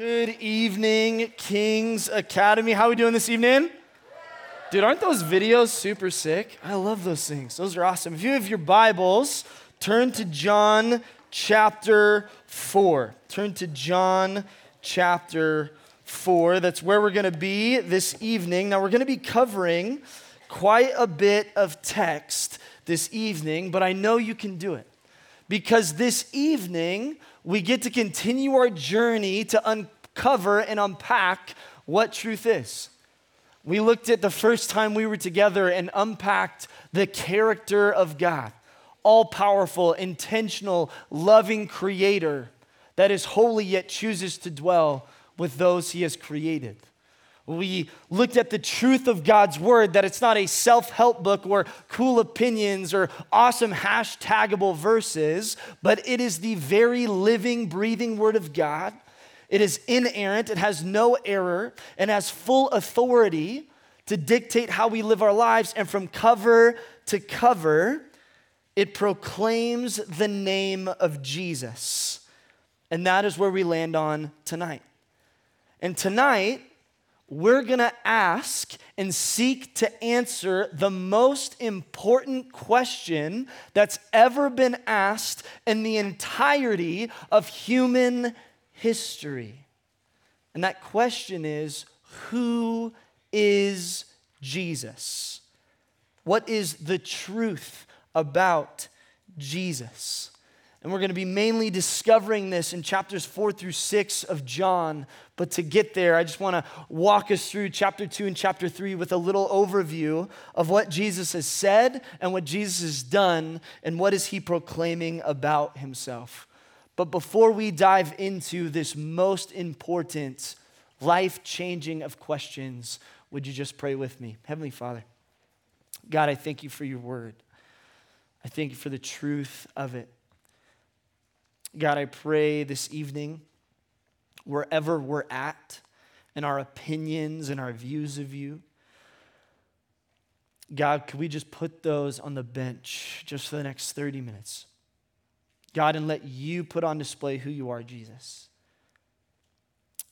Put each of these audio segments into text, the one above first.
Good evening, Kings Academy. How are we doing this evening? Dude, aren't those videos super sick? I love those things. Those are awesome. If you have your Bibles, turn to John chapter 4. Turn to John chapter 4. That's where we're going to be this evening. Now, we're going to be covering quite a bit of text this evening, but I know you can do it because this evening we get to continue our journey to uncover and unpack what truth is. We looked at the first time we were together and unpacked the character of God, all powerful, intentional, loving creator that is holy yet chooses to dwell with those he has created. We looked at the truth of God's word that it's not a self help book or cool opinions or awesome hashtagable verses, but it is the very living, breathing word of God. It is inerrant, it has no error, and has full authority to dictate how we live our lives. And from cover to cover, it proclaims the name of Jesus. And that is where we land on tonight. And tonight, we're going to ask and seek to answer the most important question that's ever been asked in the entirety of human history. And that question is who is Jesus? What is the truth about Jesus? And we're going to be mainly discovering this in chapters four through six of John. But to get there, I just want to walk us through chapter two and chapter three with a little overview of what Jesus has said and what Jesus has done and what is he proclaiming about himself. But before we dive into this most important, life changing of questions, would you just pray with me? Heavenly Father, God, I thank you for your word. I thank you for the truth of it. God, I pray this evening, wherever we're at, in our opinions and our views of you, God, could we just put those on the bench just for the next 30 minutes? God, and let you put on display who you are, Jesus.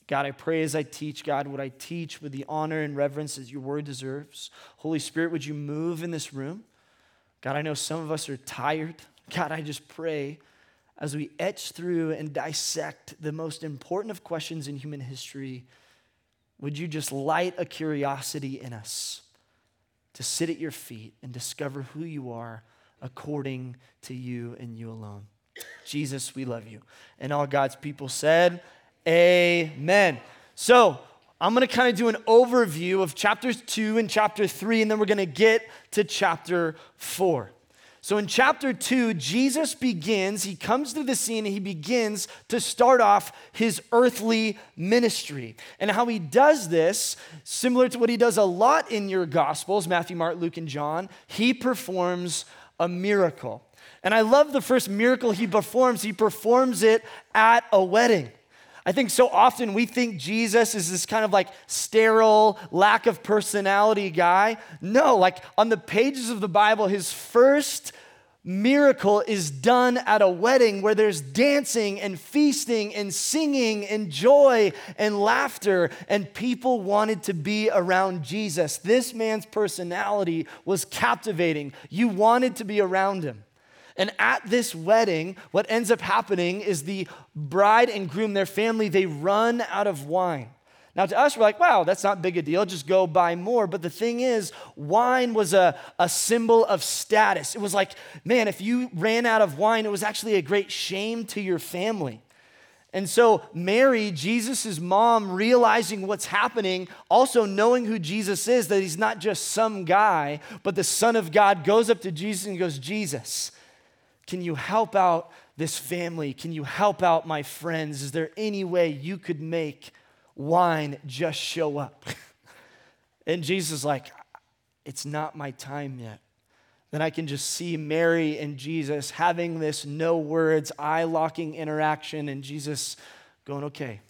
God, I pray as I teach, God, would I teach with the honor and reverence as your word deserves? Holy Spirit, would you move in this room? God, I know some of us are tired. God, I just pray as we etch through and dissect the most important of questions in human history, would you just light a curiosity in us to sit at your feet and discover who you are according to you and you alone? Jesus, we love you. And all God's people said, Amen. So, I'm going to kind of do an overview of chapters two and chapter three, and then we're going to get to chapter four. So in chapter two, Jesus begins, he comes to the scene and he begins to start off his earthly ministry. And how he does this, similar to what he does a lot in your Gospels Matthew, Mark, Luke, and John, he performs a miracle. And I love the first miracle he performs. He performs it at a wedding. I think so often we think Jesus is this kind of like sterile, lack of personality guy. No, like on the pages of the Bible, his first miracle is done at a wedding where there's dancing and feasting and singing and joy and laughter, and people wanted to be around Jesus. This man's personality was captivating. You wanted to be around him. And at this wedding, what ends up happening is the bride and groom, their family, they run out of wine. Now, to us, we're like, wow, that's not big a deal. Just go buy more. But the thing is, wine was a, a symbol of status. It was like, man, if you ran out of wine, it was actually a great shame to your family. And so, Mary, Jesus' mom, realizing what's happening, also knowing who Jesus is, that he's not just some guy, but the Son of God, goes up to Jesus and goes, Jesus, can you help out this family? Can you help out my friends? Is there any way you could make wine just show up? and Jesus is like, It's not my time yet. Then I can just see Mary and Jesus having this no words, eye locking interaction, and Jesus going, Okay.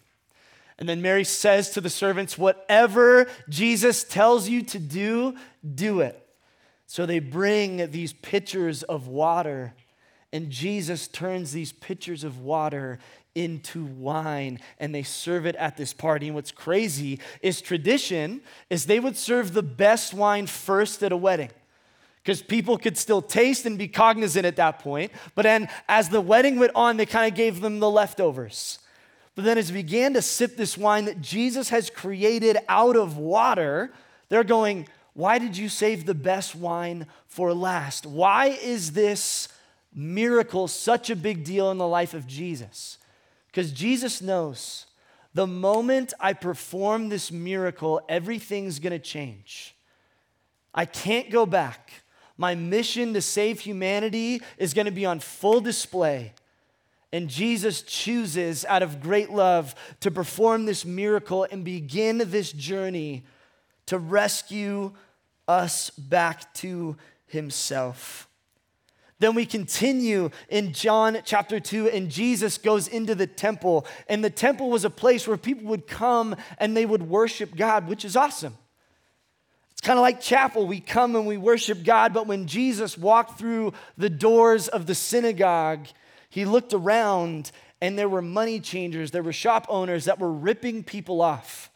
And then Mary says to the servants, Whatever Jesus tells you to do, do it. So they bring these pitchers of water and Jesus turns these pitchers of water into wine and they serve it at this party. And what's crazy is tradition is they would serve the best wine first at a wedding because people could still taste and be cognizant at that point. But then as the wedding went on, they kind of gave them the leftovers. But then as they began to sip this wine that Jesus has created out of water, they're going, Why did you save the best wine for last? Why is this miracle such a big deal in the life of Jesus? Because Jesus knows the moment I perform this miracle, everything's gonna change. I can't go back. My mission to save humanity is gonna be on full display. And Jesus chooses, out of great love, to perform this miracle and begin this journey to rescue us back to Himself. Then we continue in John chapter 2, and Jesus goes into the temple. And the temple was a place where people would come and they would worship God, which is awesome. It's kind of like chapel. We come and we worship God, but when Jesus walked through the doors of the synagogue, he looked around and there were money changers, there were shop owners that were ripping people off.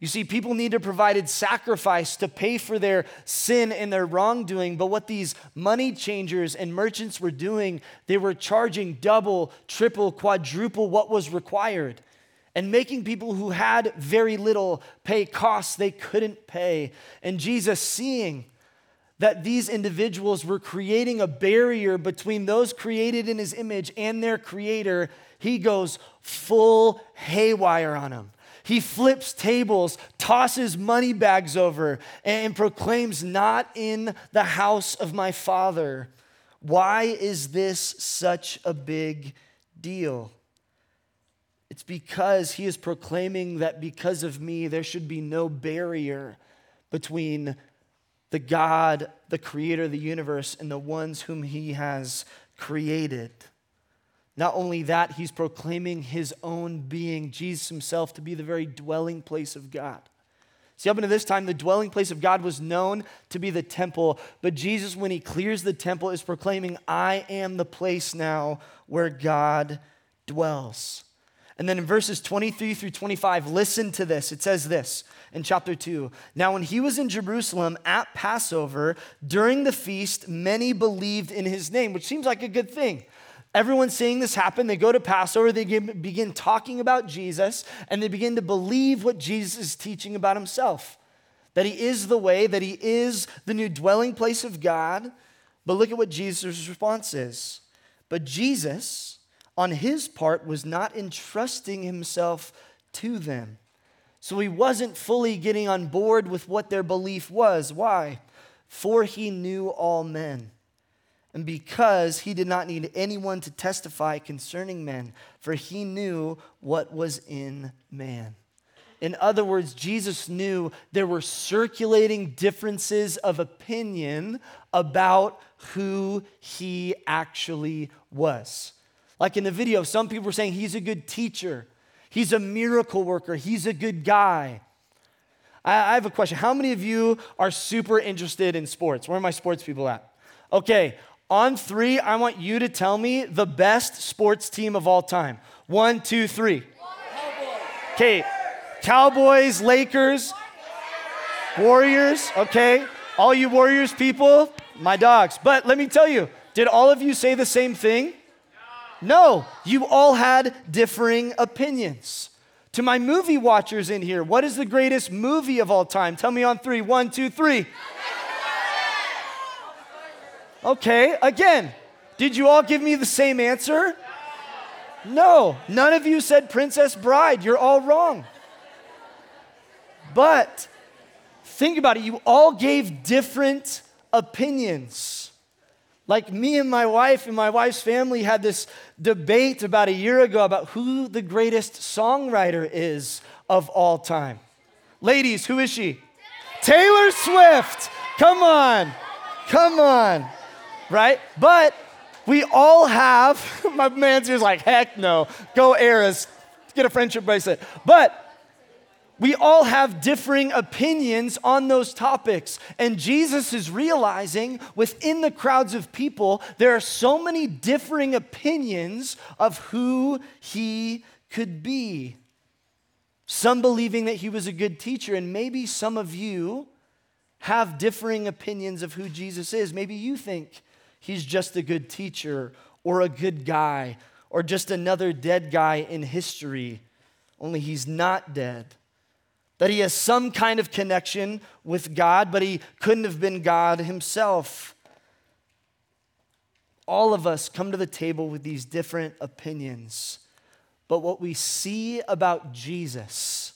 You see, people need to provide sacrifice to pay for their sin and their wrongdoing. But what these money changers and merchants were doing, they were charging double, triple, quadruple what was required and making people who had very little pay costs they couldn't pay. And Jesus, seeing that these individuals were creating a barrier between those created in his image and their creator, he goes full haywire on them. He flips tables, tosses money bags over, and proclaims, Not in the house of my father. Why is this such a big deal? It's because he is proclaiming that because of me, there should be no barrier between the God, the creator of the universe, and the ones whom he has created. Not only that, he's proclaiming his own being, Jesus himself, to be the very dwelling place of God. See, up until this time, the dwelling place of God was known to be the temple, but Jesus, when he clears the temple, is proclaiming, I am the place now where God dwells. And then in verses 23 through 25, listen to this. It says this in chapter 2. Now, when he was in Jerusalem at Passover, during the feast, many believed in his name, which seems like a good thing. Everyone's seeing this happen. They go to Passover, they begin talking about Jesus, and they begin to believe what Jesus is teaching about himself that he is the way, that he is the new dwelling place of God. But look at what Jesus' response is. But Jesus, on his part, was not entrusting himself to them. So he wasn't fully getting on board with what their belief was. Why? For he knew all men and because he did not need anyone to testify concerning men, for he knew what was in man. In other words, Jesus knew there were circulating differences of opinion about who he actually was. Like in the video, some people were saying he's a good teacher, he's a miracle worker, he's a good guy. I have a question. How many of you are super interested in sports? Where are my sports people at? Okay, on three, I want you to tell me the best sports team of all time. One, two, three. Okay, Cowboys, Lakers, Warriors, okay? All you Warriors people, my dogs. But let me tell you, did all of you say the same thing? No, you all had differing opinions. To my movie watchers in here, what is the greatest movie of all time? Tell me on three. One, two, three. Okay, again, did you all give me the same answer? No, none of you said Princess Bride. You're all wrong. But think about it, you all gave different opinions. Like me and my wife and my wife's family had this debate about a year ago about who the greatest songwriter is of all time. Ladies, who is she? Taylor Swift. Come on. Come on right? But we all have, my man's just like, heck no, go Eris, get a friendship bracelet. But We all have differing opinions on those topics. And Jesus is realizing within the crowds of people, there are so many differing opinions of who he could be. Some believing that he was a good teacher, and maybe some of you have differing opinions of who Jesus is. Maybe you think he's just a good teacher or a good guy or just another dead guy in history, only he's not dead that he has some kind of connection with God, but he couldn't have been God himself. All of us come to the table with these different opinions. But what we see about Jesus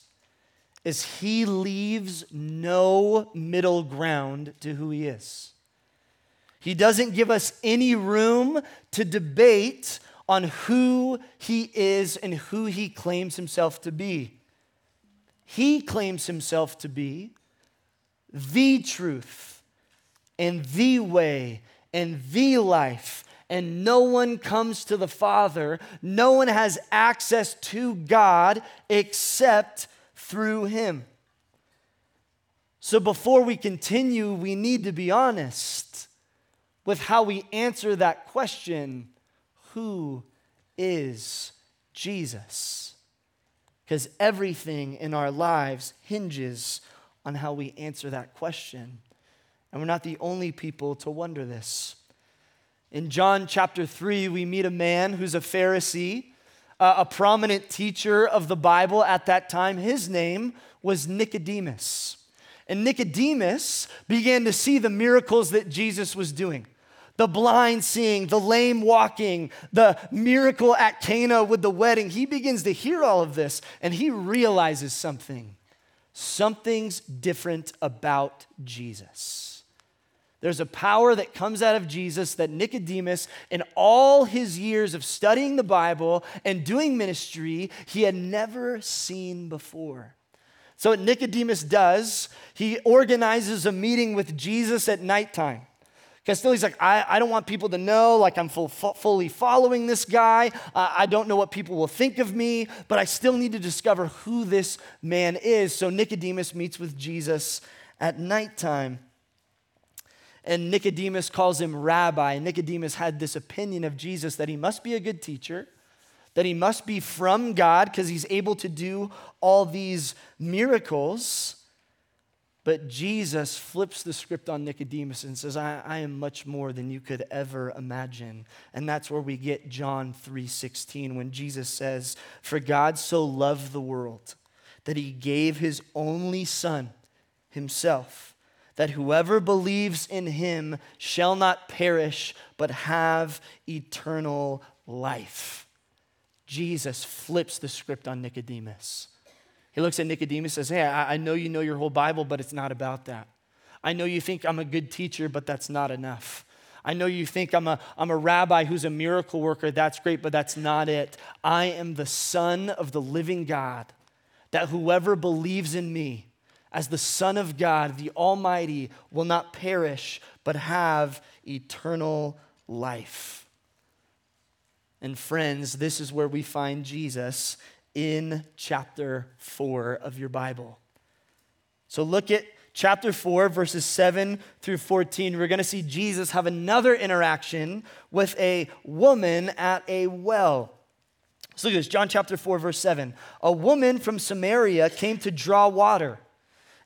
is he leaves no middle ground to who he is. He doesn't give us any room to debate on who he is and who he claims himself to be. He claims himself to be the truth and the way and the life. And no one comes to the Father, no one has access to God except through him. So before we continue, we need to be honest with how we answer that question who is Jesus? because everything in our lives hinges on how we answer that question. And we're not the only people to wonder this. In John chapter 3, we meet a man who's a Pharisee, a prominent teacher of the Bible at that time. His name was Nicodemus. And Nicodemus began to see the miracles that Jesus was doing the blind seeing, the lame walking, the miracle at Cana with the wedding. He begins to hear all of this and he realizes something. Something's different about Jesus. There's a power that comes out of Jesus that Nicodemus, in all his years of studying the Bible and doing ministry, he had never seen before. So, what Nicodemus does, he organizes a meeting with Jesus at nighttime. He's like, I, I don't want people to know, like, I'm full, fully following this guy. Uh, I don't know what people will think of me, but I still need to discover who this man is. So Nicodemus meets with Jesus at nighttime. And Nicodemus calls him rabbi. Nicodemus had this opinion of Jesus that he must be a good teacher, that he must be from God because he's able to do all these miracles. But Jesus flips the script on Nicodemus and says, I, I, am much more than you could ever imagine. And that's where we get John 3:16 when Jesus says, For God so loved the world that he gave his only son himself, that whoever believes in him shall not perish, but have eternal life. Jesus flips the script on Nicodemus. He looks at Nicodemus and says, Hey, I, know you know your whole Bible, but it's not about that. I know you think I'm a good teacher, but that's not enough. I know you think I'm a, I'm a rabbi who's a miracle worker. That's great, but that's not it. I am the Son of the living God, that whoever believes in me as the Son of God, the Almighty, will not perish, but have eternal life. And friends, this is where we find Jesus in chapter 4 of your Bible. So look at chapter 4, verses 7 through 14. We're going to see Jesus have another interaction with a woman at a well. So look at this John chapter 4, verse 7. A woman from Samaria came to draw water,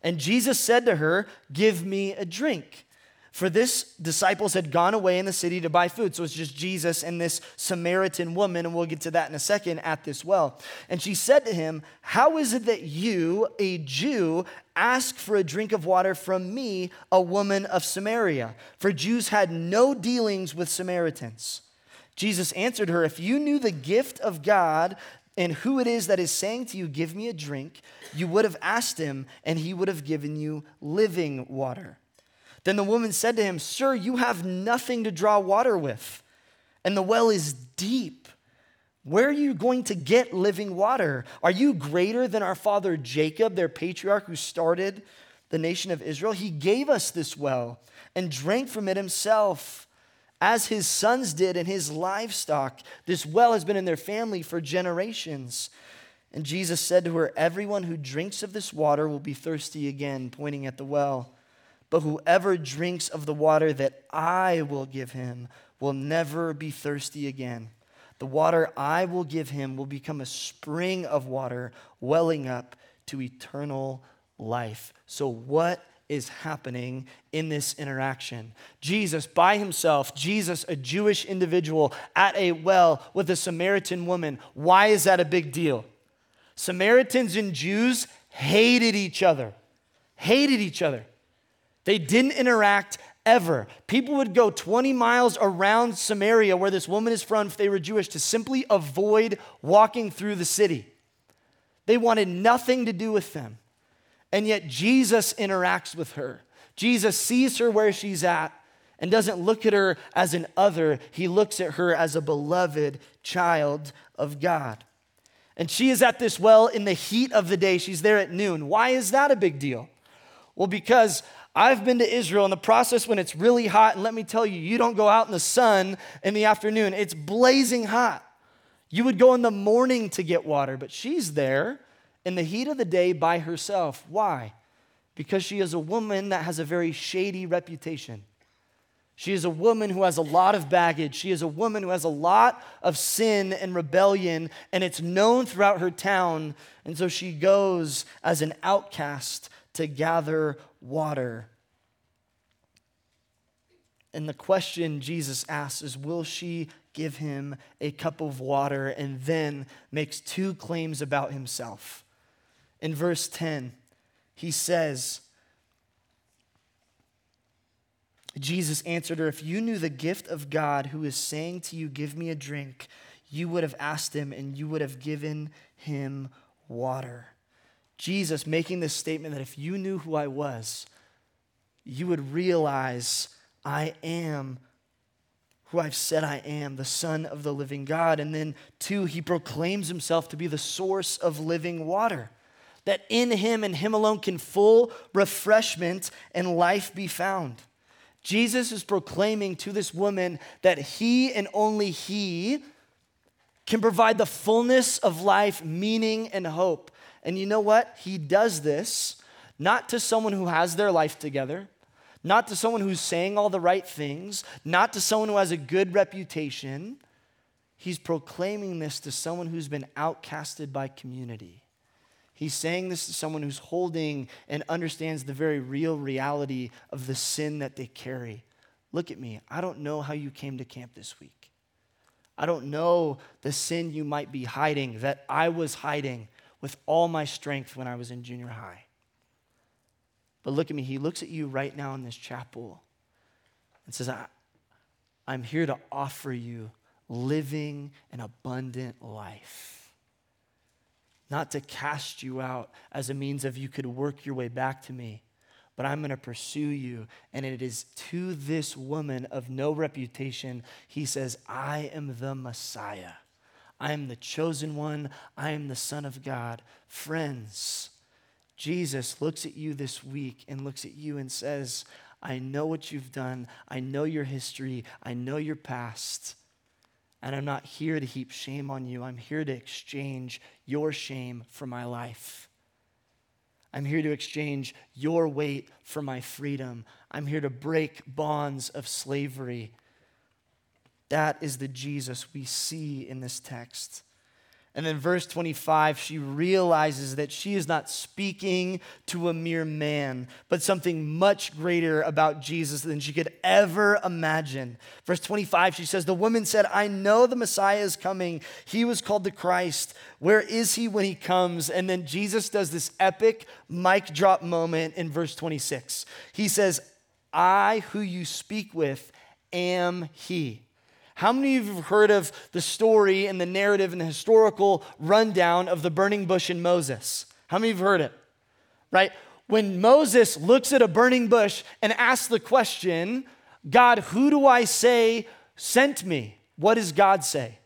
and Jesus said to her, Give me a drink. For this, disciples had gone away in the city to buy food. So it's just Jesus and this Samaritan woman, and we'll get to that in a second, at this well. And she said to him, How is it that you, a Jew, ask for a drink of water from me, a woman of Samaria? For Jews had no dealings with Samaritans. Jesus answered her, If you knew the gift of God, and who it is that is saying to you, Give me a drink, you would have asked him, and he would have given you living water. Then the woman said to him, Sir, you have nothing to draw water with, and the well is deep. Where are you going to get living water? Are you greater than our father Jacob, their patriarch who started the nation of Israel? He gave us this well and drank from it himself, as his sons did and his livestock. This well has been in their family for generations. And Jesus said to her, Everyone who drinks of this water will be thirsty again, pointing at the well. But whoever drinks of the water that I will give him will never be thirsty again. The water I will give him will become a spring of water welling up to eternal life. So, what is happening in this interaction? Jesus, by himself, Jesus, a Jewish individual, at a well with a Samaritan woman. Why is that a big deal? Samaritans and Jews hated each other, hated each other. They didn't interact ever. People would go 20 miles around Samaria, where this woman is from, if they were Jewish, to simply avoid walking through the city. They wanted nothing to do with them. And yet Jesus interacts with her. Jesus sees her where she's at and doesn't look at her as an other, he looks at her as a beloved child of God. And she is at this well in the heat of the day. She's there at noon. Why is that a big deal? Well, because I've been to Israel in the process when it's really hot, and let me tell you, you don't go out in the sun in the afternoon. It's blazing hot. You would go in the morning to get water, but she's there in the heat of the day by herself. Why? Because she is a woman that has a very shady reputation. She is a woman who has a lot of baggage. She is a woman who has a lot of sin and rebellion, and it's known throughout her town. And so she goes as an outcast to gather water. And the question Jesus asks is Will she give him a cup of water? And then makes two claims about himself. In verse 10, he says, Jesus answered her, If you knew the gift of God who is saying to you, Give me a drink, you would have asked him and you would have given him water. Jesus making this statement that if you knew who I was, you would realize I am who I've said I am, the Son of the living God. And then, two, he proclaims himself to be the source of living water, that in him and him alone can full refreshment and life be found. Jesus is proclaiming to this woman that he and only he can provide the fullness of life, meaning, and hope. And you know what? He does this not to someone who has their life together, not to someone who's saying all the right things, not to someone who has a good reputation. He's proclaiming this to someone who's been outcasted by community. He's saying this to someone who's holding and understands the very real reality of the sin that they carry. Look at me. I don't know how you came to camp this week. I don't know the sin you might be hiding that I was hiding with all my strength when I was in junior high. But look at me. He looks at you right now in this chapel and says, I, I'm here to offer you living an abundant life not to cast you out as a means of you could work your way back to me, but I'm going to pursue you. And it is to this woman of no reputation, he says, I am the Messiah. I am the chosen one. I am the Son of God. Friends, Jesus looks at you this week and looks at you and says, I know what you've done. I know your history. I know your past. And I'm not here to heap shame on you. I'm here to exchange your shame for my life. I'm here to exchange your weight for my freedom. I'm here to break bonds of slavery. That is the Jesus we see in this text. And then, verse 25, she realizes that she is not speaking to a mere man, but something much greater about Jesus than she could ever imagine. Verse 25, she says, The woman said, I know the Messiah is coming. He was called the Christ. Where is he when he comes? And then Jesus does this epic mic drop moment in verse 26. He says, I, who you speak with, am he. How many of you have heard of the story and the narrative and the historical rundown of the burning bush in Moses? How many of you have heard it? Right? When Moses looks at a burning bush and asks the question, God, who do I say sent me? What does God say?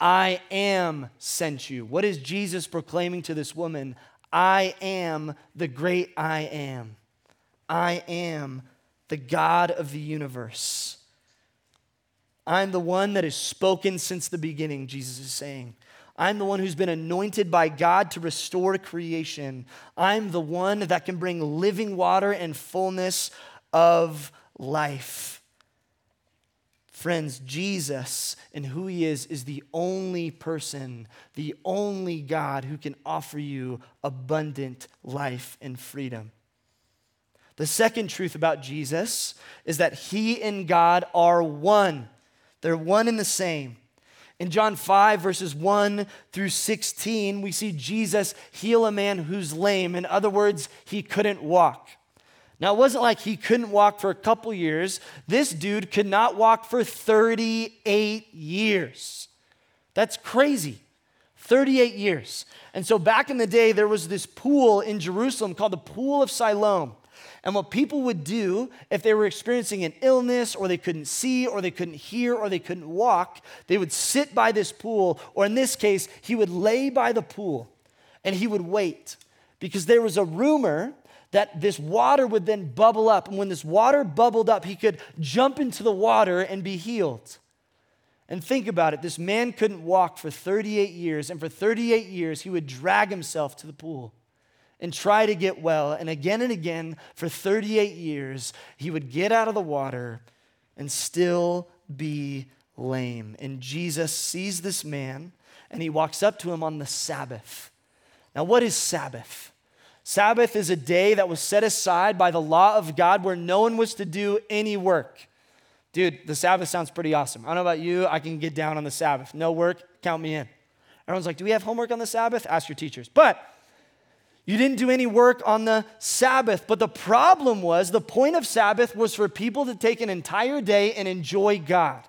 I am sent you. What is Jesus proclaiming to this woman? I am the great I am. I am the God of the universe. I'm the one that has spoken since the beginning, Jesus is saying. I'm the one who's been anointed by God to restore creation. I'm the one that can bring living water and fullness of life. Friends, Jesus and who he is is the only person, the only God who can offer you abundant life and freedom. The second truth about Jesus is that he and God are one. They're one and the same. In John 5, verses 1 through 16, we see Jesus heal a man who's lame. In other words, he couldn't walk. Now, it wasn't like he couldn't walk for a couple years. This dude could not walk for 38 years. That's crazy. 38 years. And so, back in the day, there was this pool in Jerusalem called the Pool of Siloam. And what people would do if they were experiencing an illness or they couldn't see or they couldn't hear or they couldn't walk, they would sit by this pool, or in this case, he would lay by the pool and he would wait because there was a rumor that this water would then bubble up. And when this water bubbled up, he could jump into the water and be healed. And think about it this man couldn't walk for 38 years, and for 38 years, he would drag himself to the pool and try to get well. And again and again, for 38 years, he would get out of the water and still be lame. And Jesus sees this man and he walks up to him on the Sabbath. Now, what is Sabbath? Sabbath is a day that was set aside by the law of God where no one was to do any work. Dude, the Sabbath sounds pretty awesome. I don't know about you, I can get down on the Sabbath. No work, count me in. Everyone's like, Do we have homework on the Sabbath? Ask your teachers. But you didn't do any work on the Sabbath. But the problem was the point of Sabbath was for people to take an entire day and enjoy God.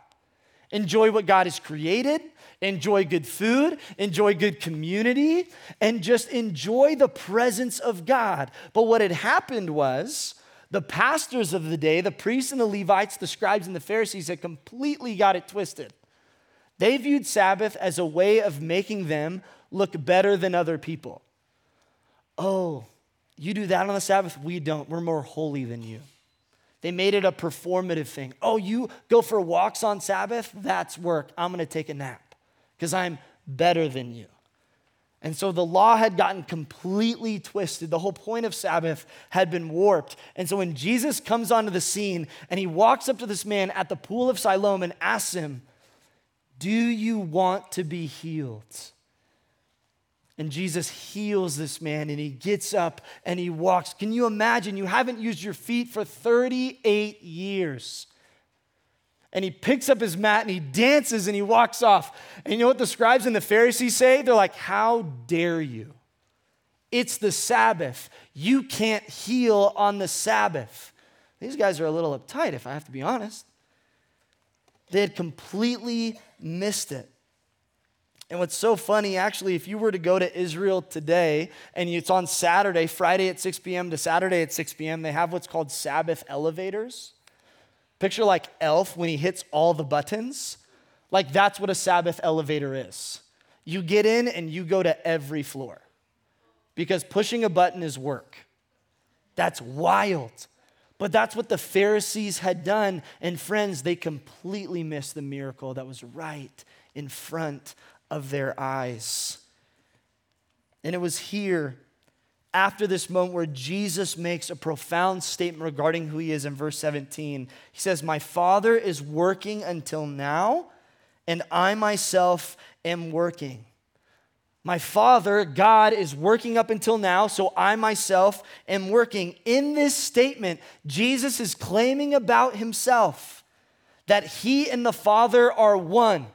Enjoy what God has created, enjoy good food, enjoy good community, and just enjoy the presence of God. But what had happened was the pastors of the day, the priests and the Levites, the scribes and the Pharisees, had completely got it twisted. They viewed Sabbath as a way of making them look better than other people. Oh, you do that on the Sabbath? We don't. We're more holy than you. They made it a performative thing. Oh, you go for walks on Sabbath? That's work. I'm going to take a nap because I'm better than you. And so the law had gotten completely twisted. The whole point of Sabbath had been warped. And so when Jesus comes onto the scene and he walks up to this man at the pool of Siloam and asks him, Do you want to be healed? And Jesus heals this man and he gets up and he walks. Can you imagine? You haven't used your feet for 38 years. And he picks up his mat and he dances and he walks off. And you know what the scribes and the Pharisees say? They're like, How dare you? It's the Sabbath. You can't heal on the Sabbath. These guys are a little uptight, if I have to be honest. They had completely missed it. And what's so funny, actually, if you were to go to Israel today and it's on Saturday, Friday at 6 p.m. to Saturday at 6 p.m., they have what's called Sabbath elevators. Picture like Elf when he hits all the buttons. Like that's what a Sabbath elevator is. You get in and you go to every floor because pushing a button is work. That's wild. But that's what the Pharisees had done. And friends, they completely missed the miracle that was right in front of their eyes. And it was here, after this moment, where Jesus makes a profound statement regarding who he is in verse 17. He says, My Father is working until now, and I myself am working. My Father, God, is working up until now, so I myself am working. In this statement, Jesus is claiming about himself that he and the Father are one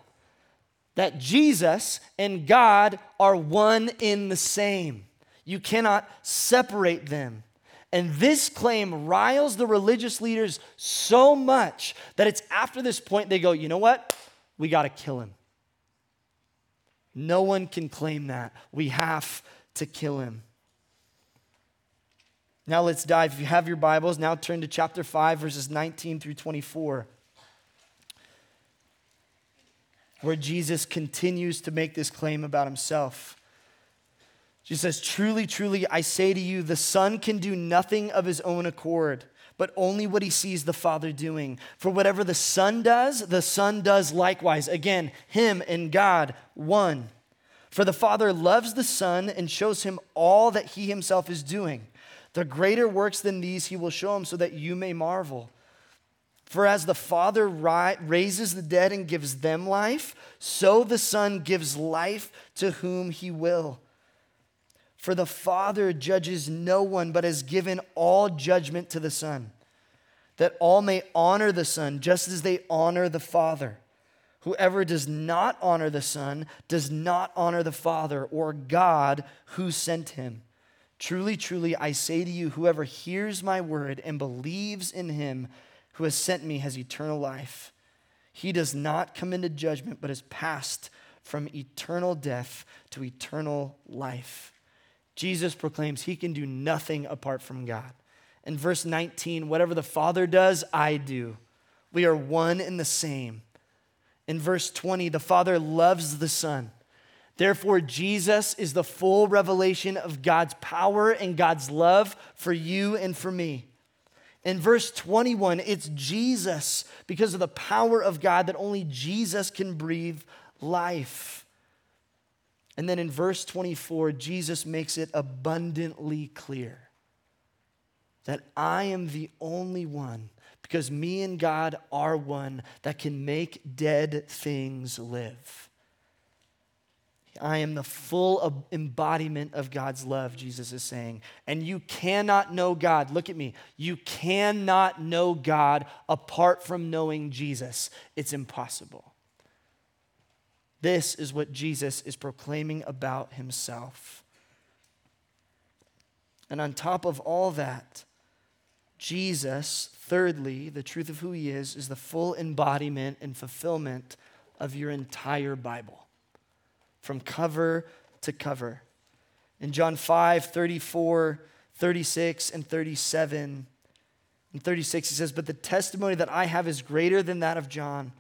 that Jesus and God are one in the same. You cannot separate them. And this claim riles the religious leaders so much that it's after this point they go, you know what? We got to kill him. No one can claim that. We have to kill him. Now let's dive. If you have your Bibles, now turn to chapter 5, verses 19 through 24 where Jesus continues to make this claim about himself. Jesus says, Truly, truly, I say to you, the Son can do nothing of his own accord, but only what he sees the Father doing. For whatever the Son does, the Son does likewise. Again, him and God, one. For the Father loves the Son and shows him all that he himself is doing. The greater works than these he will show him so that you may marvel. For as the Father raises the dead and gives them life, so the Son gives life to whom he will. For the Father judges no one, but has given all judgment to the Son, that all may honor the Son just as they honor the Father. Whoever does not honor the Son does not honor the Father or God who sent him. Truly, truly, I say to you, whoever hears my word and believes in him who has sent me has eternal life. He does not come into judgment, but is passed from eternal death to eternal life. Jesus proclaims he can do nothing apart from God. In verse 19, whatever the Father does, I do. We are one and the same. In verse 20, the Father loves the Son. Therefore, Jesus is the full revelation of God's power and God's love for you and for me. In verse 21, it's Jesus, because of the power of God, that only Jesus can breathe life. And then in verse 24, Jesus makes it abundantly clear that I am the only one because me and God are one that can make dead things live. I am the full embodiment of God's love, Jesus is saying. And you cannot know God. Look at me. You cannot know God apart from knowing Jesus. It's impossible. This is what Jesus is proclaiming about himself. And on top of all that, Jesus, thirdly, the truth of who he is, is the full embodiment and fulfillment of your entire Bible, from cover to cover. In John 5, 34, 36, and 37, in 36, he says, But the testimony that I have is greater than that of John.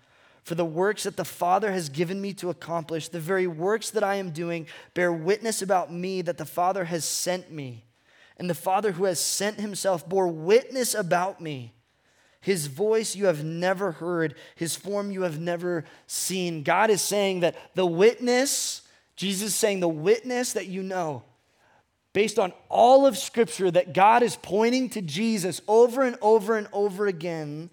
For the works that the Father has given me to accomplish, the very works that I am doing, bear witness about me that the Father has sent me. And the Father who has sent himself bore witness about me. His voice you have never heard, his form you have never seen. God is saying that the witness, Jesus is saying the witness that you know, based on all of Scripture, that God is pointing to Jesus over and over and over again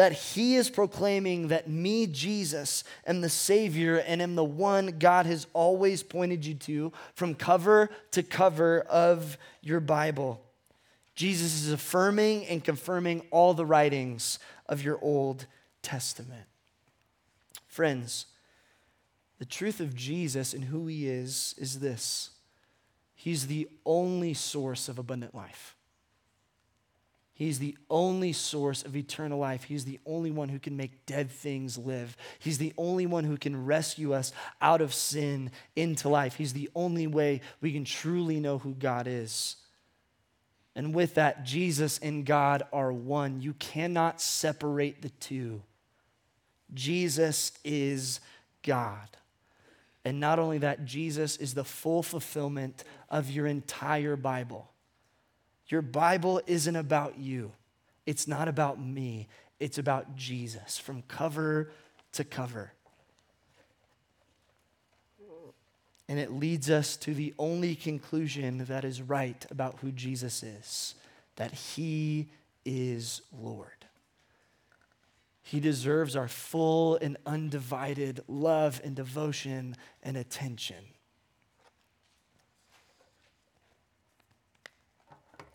that he is proclaiming that me, Jesus, am the Savior and am the one God has always pointed you to from cover to cover of your Bible. Jesus is affirming and confirming all the writings of your Old Testament. Friends, the truth of Jesus and who he is is this He's the only source of abundant life. He's the only source of eternal life. He's the only one who can make dead things live. He's the only one who can rescue us out of sin into life. He's the only way we can truly know who God is. And with that, Jesus and God are one. You cannot separate the two. Jesus is God. And not only that, Jesus is the full fulfillment of your entire Bible. Your Bible isn't about you, it's not about me, it's about Jesus from cover to cover. And it leads us to the only conclusion that is right about who Jesus is that he is Lord. He deserves our full and undivided love and devotion and attention.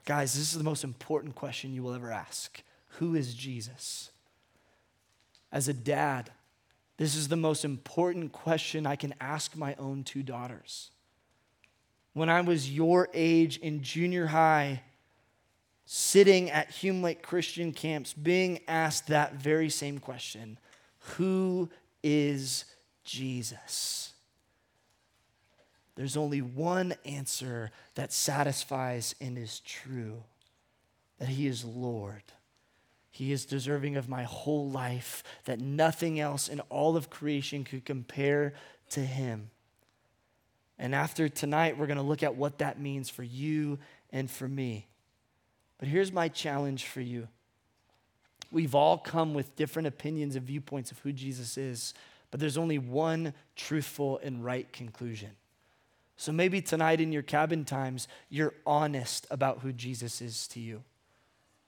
Guys, this is the most important question you will ever ask Who is Jesus? As a dad, this is the most important question I can ask my own two daughters. When I was your age in junior high, sitting at Hume Lake Christian camps, being asked that very same question Who is Jesus? There's only one answer that satisfies and is true that He is Lord. He is deserving of my whole life, that nothing else in all of creation could compare to Him. And after tonight, we're going to look at what that means for you and for me. But here's my challenge for you. We've all come with different opinions and viewpoints of who Jesus is. but there's only one truthful and right conclusion. So maybe tonight in your cabin times, you're honest about who Jesus is to you.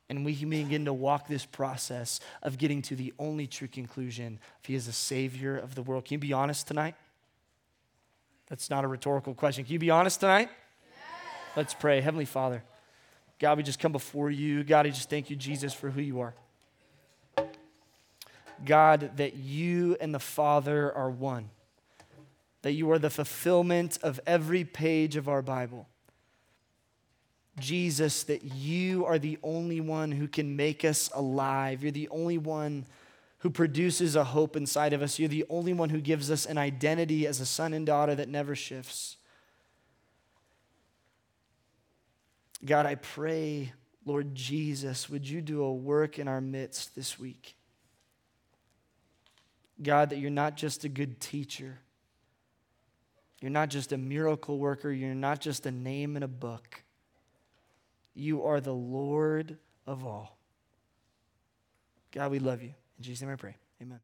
And we can begin to walk this process of getting to the only true conclusion if He is the Savior of the world. Can you be honest tonight? That's not a rhetorical question. Can you be honest tonight? Yes. Let's pray. Heavenly Father, God, we just come before you. God, I just thank you, Jesus, for who you are. God, that you and the Father are one, that you are the fulfillment of every page of our Bible. Jesus, that you are the only one who can make us alive. You're the only one who produces a hope inside of us. You're the only one who gives us an identity as a son and daughter that never shifts. God, I pray, Lord Jesus, would you do a work in our midst this week? God, that you're not just a good teacher, you're not just a miracle worker, you're not just a name in a book. You are the Lord of all. God, we love you. In Jesus' name I pray. Amen.